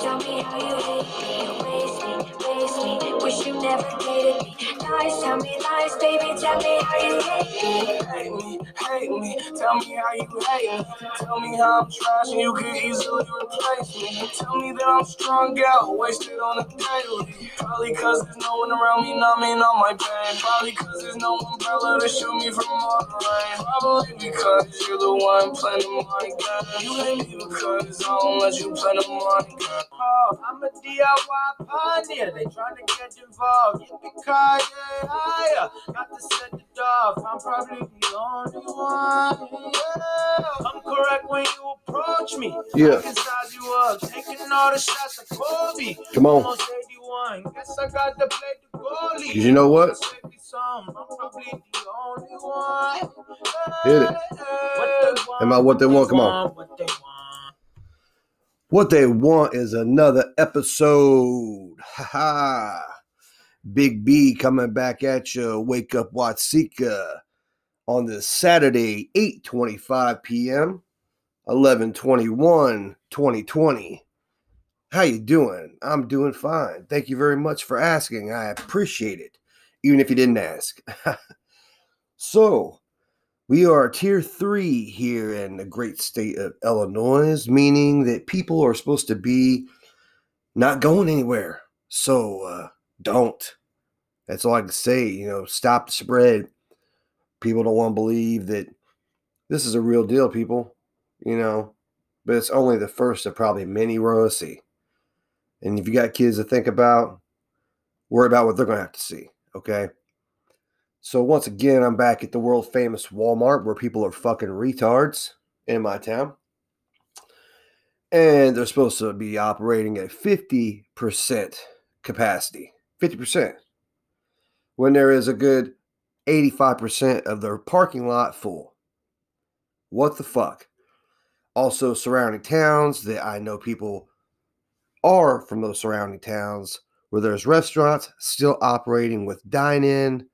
tell me how you hate me. Waste me, waste me. Wish you never dated me. Lies, tell me lies, baby. Tell me how you hate me. hate me, hate me. Tell me how you hate me. Tell me how I'm trash and you can easily replace me. Tell me that I'm strung out, wasted on a daily. Probably cause there's no one around me numbing all my pain. Probably cause there's no umbrella to shoot me from all the rain. Probably because you're the one playing the money game. You hate me because I don't let you play the money game. Oh, I'm a DIY pioneer. They trying to get involved. Yippee ki yay! Got to set it off. I'm probably the only one. Yeah. I'm correct when you approach me. Yeah. I can size you up. Taking all the shots like Kobe. Come on. Almost 81. Guess I got to play the goalie. You know what? I'm probably the only one. Hit it. What they want, Am I what they want? Come on. What they want. What they want is another episode. Ha ha. Big B coming back at you. Wake up Watseka on this Saturday, 8:25 p.m. 11/21 2020. How you doing? I'm doing fine. Thank you very much for asking. I appreciate it, even if you didn't ask. so, we are tier three here in the great state of Illinois, meaning that people are supposed to be not going anywhere. So uh, don't. That's all I can say. You know, stop the spread. People don't want to believe that this is a real deal, people. You know, but it's only the first of probably many to see. And if you got kids to think about, worry about what they're going to have to see. Okay. So once again, I'm back at the world famous Walmart where people are fucking retards in my town. And they're supposed to be operating at 50% capacity. 50%. When there is a good 85% of their parking lot full. What the fuck? Also, surrounding towns that I know people are from those surrounding towns where there's restaurants still operating with dine in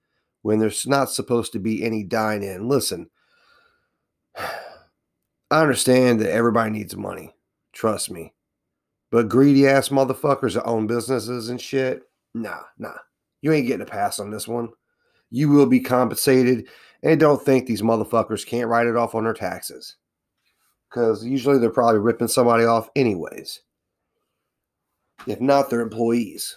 when there's not supposed to be any dine in. Listen, I understand that everybody needs money. Trust me. But greedy ass motherfuckers that own businesses and shit, nah, nah. You ain't getting a pass on this one. You will be compensated. And don't think these motherfuckers can't write it off on their taxes. Because usually they're probably ripping somebody off anyways. If not, their employees,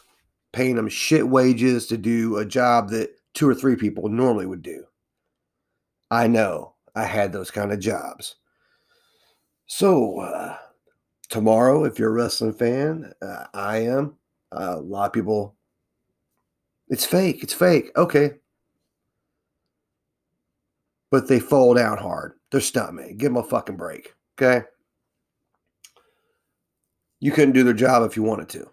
paying them shit wages to do a job that two or three people normally would do. I know I had those kind of jobs. So, uh, tomorrow, if you're a wrestling fan, uh, I am. Uh, a lot of people, it's fake. It's fake. Okay. But they fall down hard. They're stuntmen. Give them a fucking break. Okay. You couldn't do their job if you wanted to.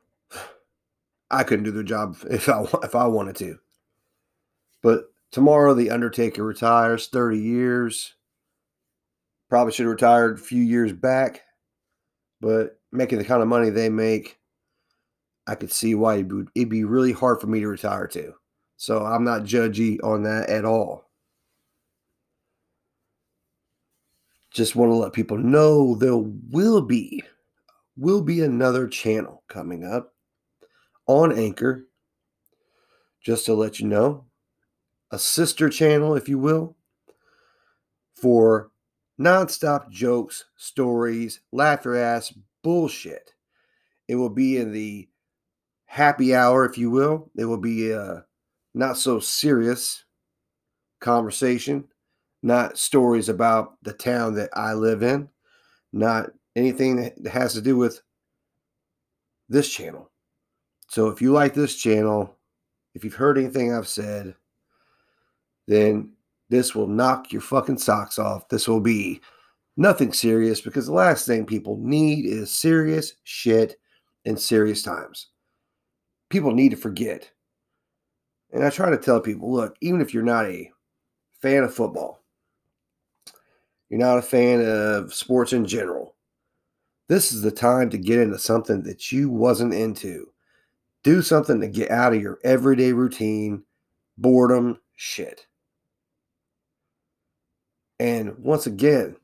I couldn't do their job if I if I wanted to. But tomorrow, the Undertaker retires, 30 years. Probably should have retired a few years back, but making the kind of money they make, I could see why it'd be, it'd be really hard for me to retire to. So I'm not judgy on that at all. Just want to let people know there will be will be another channel coming up on Anchor. Just to let you know, a sister channel, if you will, for nonstop jokes, stories, laughter ass bullshit. It will be in the happy hour, if you will. It will be a not so serious conversation, not stories about the town that I live in, not anything that has to do with this channel. So if you like this channel, if you've heard anything I've said, then this will knock your fucking socks off. This will be nothing serious because the last thing people need is serious shit in serious times. People need to forget. And I try to tell people look, even if you're not a fan of football, you're not a fan of sports in general, this is the time to get into something that you wasn't into. Do something to get out of your everyday routine, boredom, shit. And once again,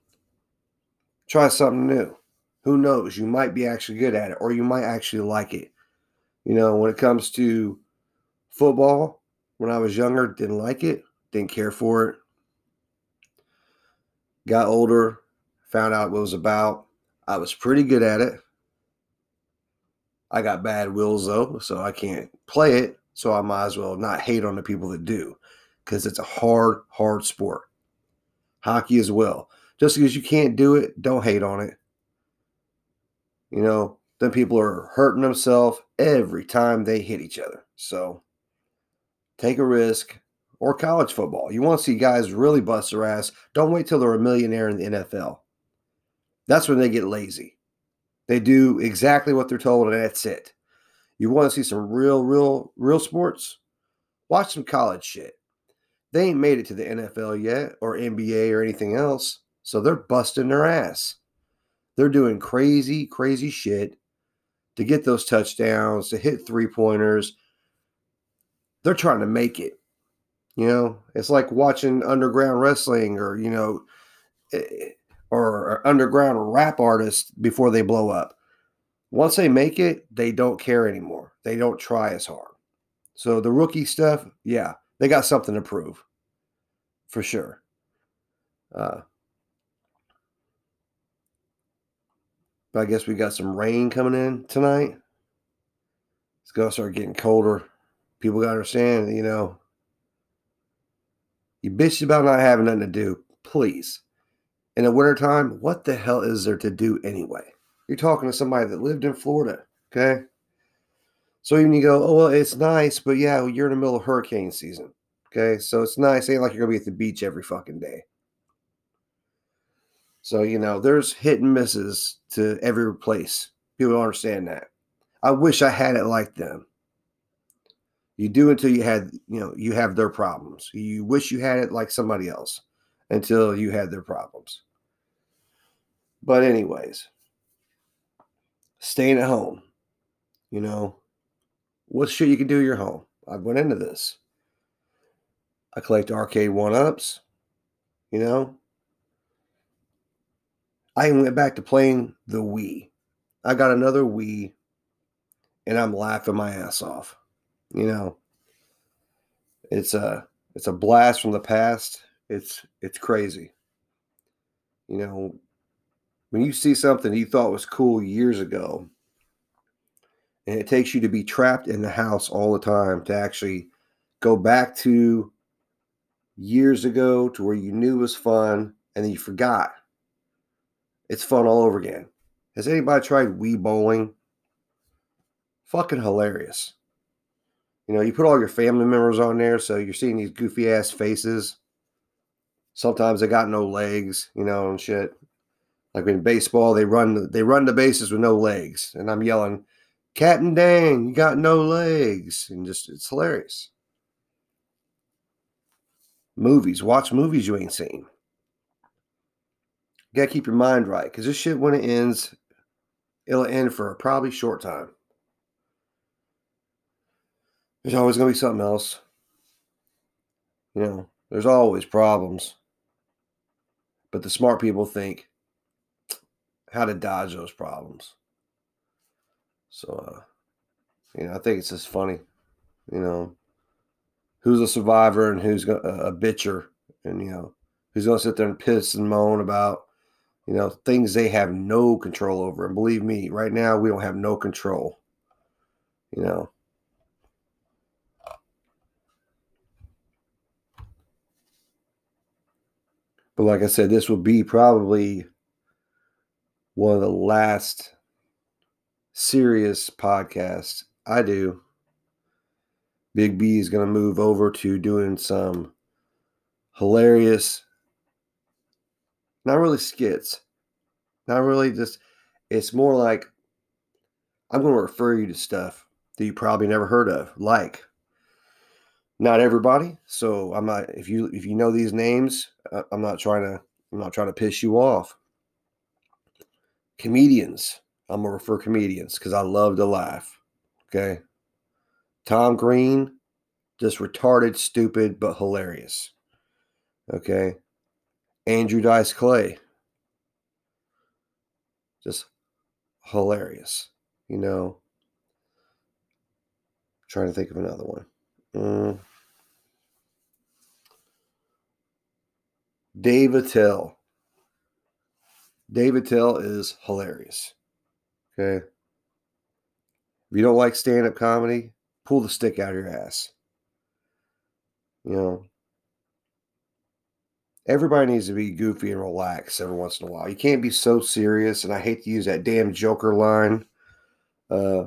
try something new. Who knows? You might be actually good at it or you might actually like it. You know, when it comes to football, when I was younger, didn't like it, didn't care for it. Got older, found out what it was about. I was pretty good at it. I got bad wills though, so I can't play it. So I might as well not hate on the people that do because it's a hard, hard sport. Hockey as well. Just because you can't do it, don't hate on it. You know, then people are hurting themselves every time they hit each other. So take a risk. Or college football. You want to see guys really bust their ass. Don't wait till they're a millionaire in the NFL. That's when they get lazy. They do exactly what they're told, and that's it. You want to see some real, real, real sports? Watch some college shit. They ain't made it to the NFL yet or NBA or anything else, so they're busting their ass. They're doing crazy, crazy shit to get those touchdowns, to hit three pointers. They're trying to make it. You know, it's like watching underground wrestling or, you know, eh, or underground rap artists before they blow up. Once they make it, they don't care anymore. They don't try as hard. So the rookie stuff, yeah, they got something to prove for sure. Uh, but I guess we got some rain coming in tonight. It's going to start getting colder. People got to understand, you know, you bitch about not having nothing to do, please. In the wintertime, what the hell is there to do anyway? You're talking to somebody that lived in Florida, okay? So even you go, oh, well, it's nice, but yeah, you're in the middle of hurricane season, okay? So it's nice. It ain't like you're going to be at the beach every fucking day. So, you know, there's hit and misses to every place. People don't understand that. I wish I had it like them. You do until you had, you know, you have their problems. You wish you had it like somebody else until you had their problems. But, anyways, staying at home, you know, what shit you can do your home. I went into this. I collect arcade one ups, you know. I went back to playing the Wii. I got another Wii and I'm laughing my ass off. You know, it's a it's a blast from the past. It's it's crazy. You know, when you see something you thought was cool years ago, and it takes you to be trapped in the house all the time to actually go back to years ago to where you knew was fun and then you forgot. It's fun all over again. Has anybody tried Wii bowling? Fucking hilarious. You know, you put all your family members on there, so you're seeing these goofy ass faces. Sometimes they got no legs, you know, and shit. Like in baseball, they run they run the bases with no legs, and I'm yelling, "Captain Dan, you got no legs!" And just it's hilarious. Movies, watch movies you ain't seen. You gotta keep your mind right, because this shit when it ends, it'll end for a probably short time. There's always to be something else. You know, there's always problems. But the smart people think how to dodge those problems. So, uh, you know, I think it's just funny. You know, who's a survivor and who's a, a bitcher, and you know, who's to sit there and piss and moan about, you know, things they have no control over. And believe me, right now we don't have no control. You know, But like I said, this will be probably one of the last serious podcasts I do. Big B is going to move over to doing some hilarious, not really skits, not really just, it's more like I'm going to refer you to stuff that you probably never heard of, like not everybody. So I'm not if you if you know these names, uh, I'm not trying to I'm not trying to piss you off. Comedians. I'm gonna refer comedians because I love to laugh. Okay. Tom Green, just retarded, stupid, but hilarious. Okay. Andrew Dice Clay. Just hilarious. You know, trying to think of another one. Mm. Dave Attell. Dave Attell is hilarious. Okay. If you don't like stand up comedy, pull the stick out of your ass. You know, everybody needs to be goofy and relax every once in a while. You can't be so serious. And I hate to use that damn Joker line. Uh,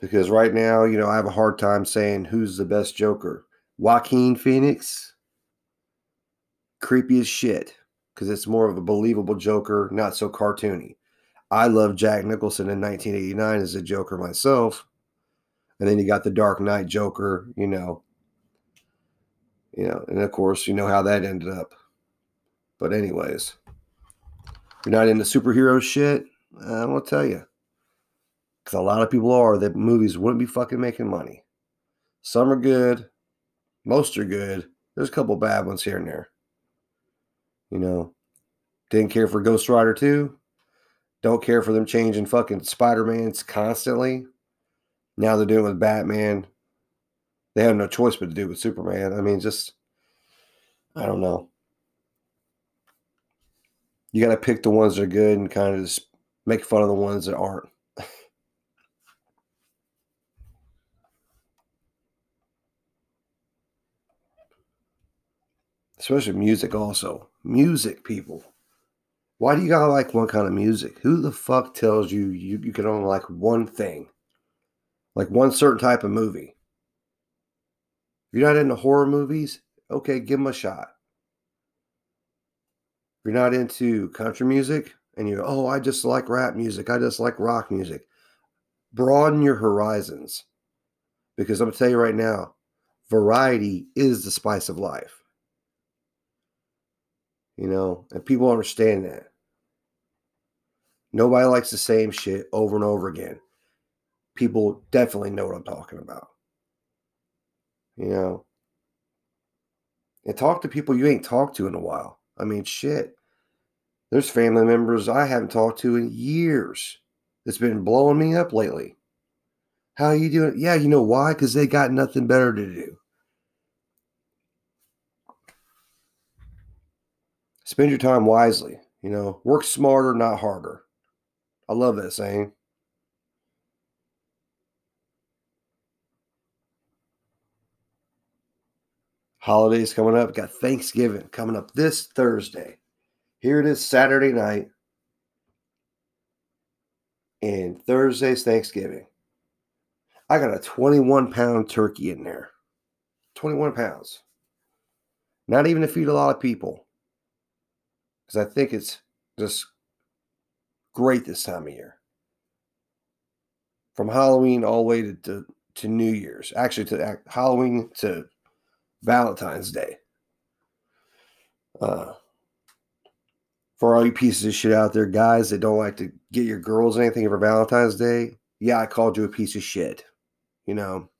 because right now, you know, I have a hard time saying who's the best Joker. Joaquin Phoenix, creepy as shit because it's more of a believable Joker, not so cartoony. I love Jack Nicholson in 1989 as a Joker myself. And then you got the Dark Knight Joker, you know. You know, and of course, you know how that ended up. But anyways, you're not into superhero shit, uh, I'm gonna tell you. Because a lot of people are that movies wouldn't be fucking making money. Some are good, most are good. There's a couple bad ones here and there. You know, didn't care for Ghost Rider 2. Don't care for them changing fucking Spider Mans constantly. Now they're doing with Batman. They have no choice but to do with Superman. I mean, just, I don't know. You got to pick the ones that are good and kind of just make fun of the ones that aren't. Especially music, also. Music, people. Why do you gotta like one kind of music? Who the fuck tells you you, you can only like one thing? Like one certain type of movie. You're not into horror movies, okay, give them a shot. If you're not into country music and you oh, I just like rap music, I just like rock music. Broaden your horizons. Because I'm gonna tell you right now, variety is the spice of life you know, and people understand that. Nobody likes the same shit over and over again. People definitely know what I'm talking about. You know, and talk to people you ain't talked to in a while. I mean, shit. There's family members I haven't talked to in years that's been blowing me up lately. How you doing? Yeah, you know why? Because they got nothing better to do. Spend your time wisely. You know, work smarter, not harder. I love that saying. Holidays coming up. Got Thanksgiving coming up this Thursday. Here it is, Saturday night. And Thursday's Thanksgiving. I got a 21 pound turkey in there. 21 pounds. Not even to feed a lot of people because I think it's just great this time of year. From Halloween all the way to, to, to New Year's, actually to uh, Halloween to Valentine's Day. Uh, for all you pieces of shit out there, guys that don't like to get your girls anything for Valentine's Day, yeah, I called you a piece of shit. You know,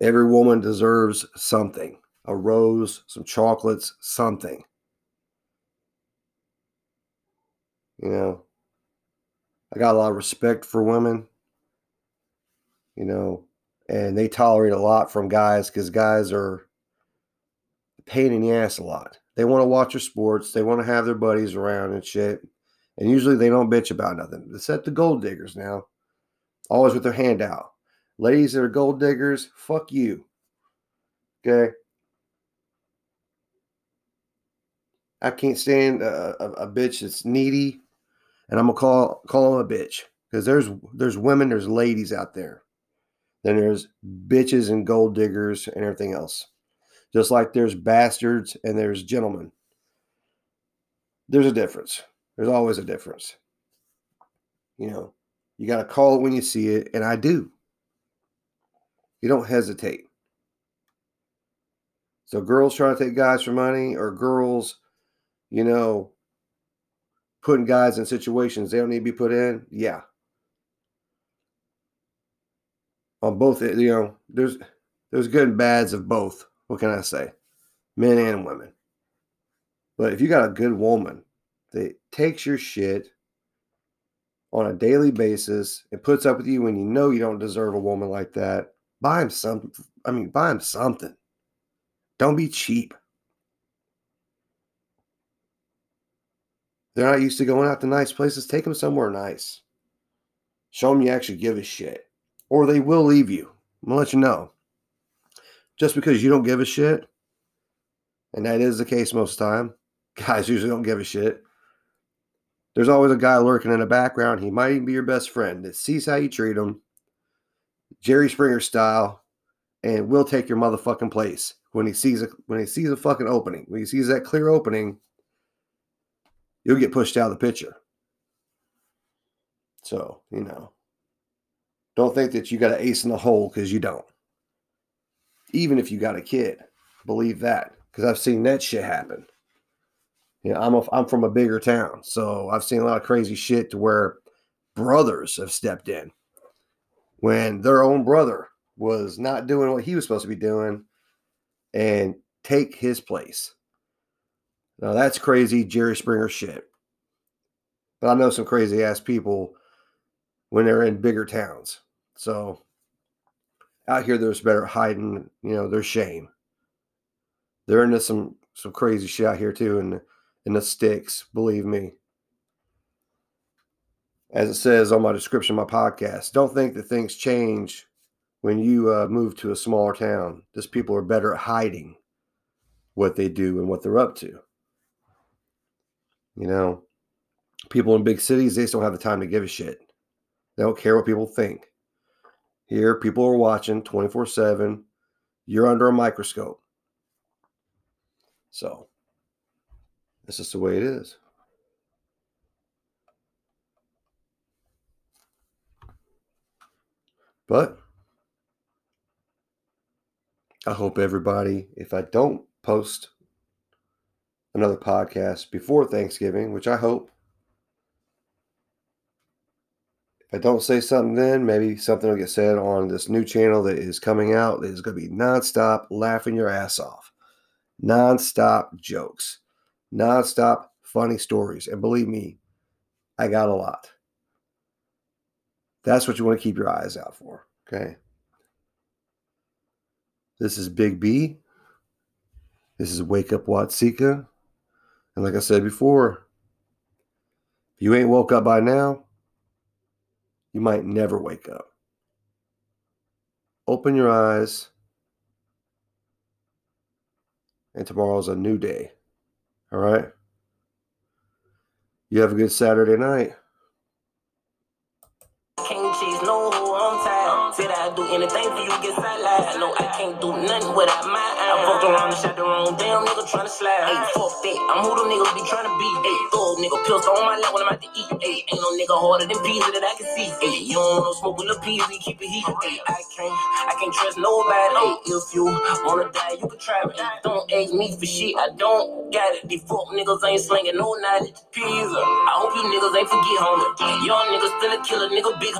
every woman deserves something a rose, some chocolates, something. You know, I got a lot of respect for women, you know, and they tolerate a lot from guys because guys are pain in the ass a lot. They want to watch their sports, they want to have their buddies around and shit. And usually they don't bitch about nothing. Except the gold diggers now. Always with their hand out. Ladies that are gold diggers, fuck you. Okay. I can't stand a, a, a bitch that's needy, and I'm gonna call call them a bitch because there's there's women, there's ladies out there. Then there's bitches and gold diggers and everything else. Just like there's bastards and there's gentlemen. There's a difference. There's always a difference. You know, you got to call it when you see it, and I do. You don't hesitate. So, girls trying to take guys for money, or girls you know, putting guys in situations they don't need to be put in, yeah. On both, eh, you know, there's there's good and bads of both. What can I say? Men and women. But if you got a good woman that takes your shit on a daily basis and puts up with you when you know you don't deserve a woman like that, buy him some. I mean, buy him something. Don't be cheap. They're not used to going out to nice places. Take them somewhere nice. Show them you actually give a shit, or they will leave you. I'm gonna let you know. Just because you don't give a shit, and that is the case most of the time, guys usually don't give a shit. There's always a guy lurking in the background. He might even be your best friend that sees how you treat him, Jerry Springer style, and will take your motherfucking place when he sees a when he sees a fucking opening. When he sees that clear opening, you'll get pushed out of the picture. So, you know, don't think that you got an ace in the hole because you don't. Even if you got a kid, believe that because I've seen that shit happen. You know, I'm a, I'm from a bigger town, so I've seen a lot of crazy shit to where brothers have stepped in when their own brother was not doing what he was supposed to be doing and take his place. Now that's crazy Jerry Springer shit. But I know some crazy ass people when they're in bigger towns. So out here there's better hiding, you know, their shame. They're into some some crazy shit out here too and in the sticks, believe me. As it says on my description of my podcast, don't think that things change when you uh, move to a smaller town. Just people are better at hiding what they do and what they're up to. You know, people in big cities, they just don't have the time to give a shit. They don't care what people think. Here, people are watching 24 7. You're under a microscope. So, this is the way it is. But I hope everybody, if I don't post another podcast before Thanksgiving, which I hope, if I don't say something then, maybe something will get said on this new channel that is coming out that is going to be nonstop laughing your ass off, nonstop jokes nonstop funny stories. And believe me, I got a lot. That's what you want to keep your eyes out for. Okay. This is Big B. This is Wake Up Watseka. And like I said before, if you ain't woke up by now, you might never wake up. Open your eyes, and tomorrow's a new day. All right. You have a good Saturday night. Anything for you, get sidelined. No, I can't do nothing without my eye. I fucked around and shot the wrong damn nigga trying to slide. Hey, fuck that, I'm who them niggas be trying to be. Hey, thug nigga, pills on my lap when I'm out to eat. Hey, ain't no nigga harder than pizza that I can see. Hey, you don't want no smoke with a peasy, keep it heat. Hey, I can't, I can't trust nobody. Hey, if you wanna die, you can try me. Don't ask me for shit, I don't got it. These fuck niggas ain't slinging no knowledge pizza. I hope you niggas ain't forget, homie. Young niggas still kill a killer, nigga big.